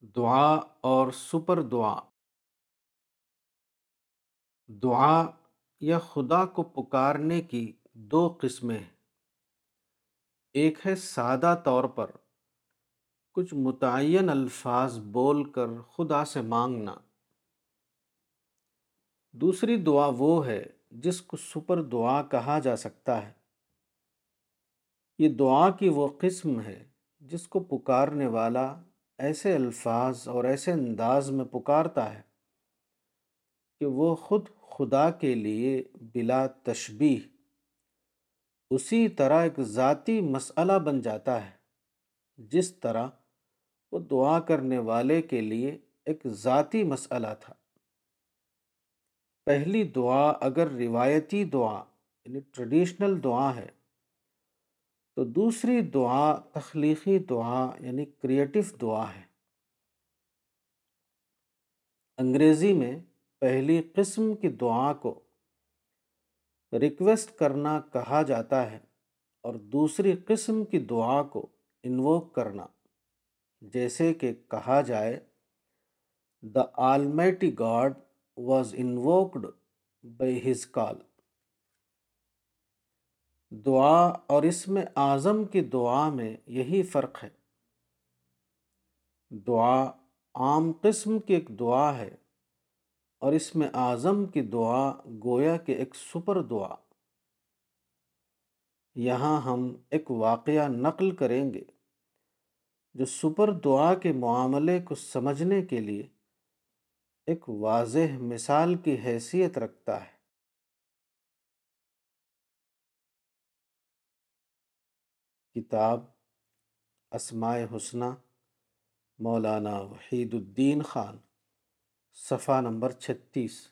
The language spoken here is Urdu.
دعا اور سپر دعا۔ دعا یا خدا کو پکارنے کی دو قسمیں ہیں۔ ایک ہے سادہ طور پر، کچھ متعین الفاظ بول کر خدا سے مانگنا۔ دوسری دعا وہ ہے جس کو سپر دعا کہا جا سکتا ہے۔ یہ دعا کی وہ قسم ہے جس کو پکارنے والا ایسے الفاظ اور ایسے انداز میں پکارتا ہے کہ وہ خود خدا کے لیے بلا تشبیح اسی طرح ایک ذاتی مسئلہ بن جاتا ہے، جس طرح وہ دعا کرنے والے کے لیے ایک ذاتی مسئلہ تھا۔ پہلی دعا اگر روایتی دعا یعنی ٹریڈیشنل دعا ہے تو دوسری دعا تخلیقی دعا یعنی کریٹو دعا ہے۔ انگریزی میں پہلی قسم کی دعا کو ریکویسٹ کرنا کہا جاتا ہے اور دوسری قسم کی دعا کو انووک کرنا، جیسے کہ کہا جائے the almighty God was invoked by his call دعا اور اس میں اعظم کی دعا میں یہی فرق ہے۔ دعا عام قسم کی ایک دعا ہے اور اس میں اعظم کی دعا گویا کہ ایک سپر دعا۔ یہاں ہم ایک واقعہ نقل کریں گے جو سپر دعا کے معاملے کو سمجھنے کے لیے ایک واضح مثال کی حیثیت رکھتا ہے۔ کتاب اسماء حسنہ مولانا وحید الدین خان صفحہ نمبر چھتیس۔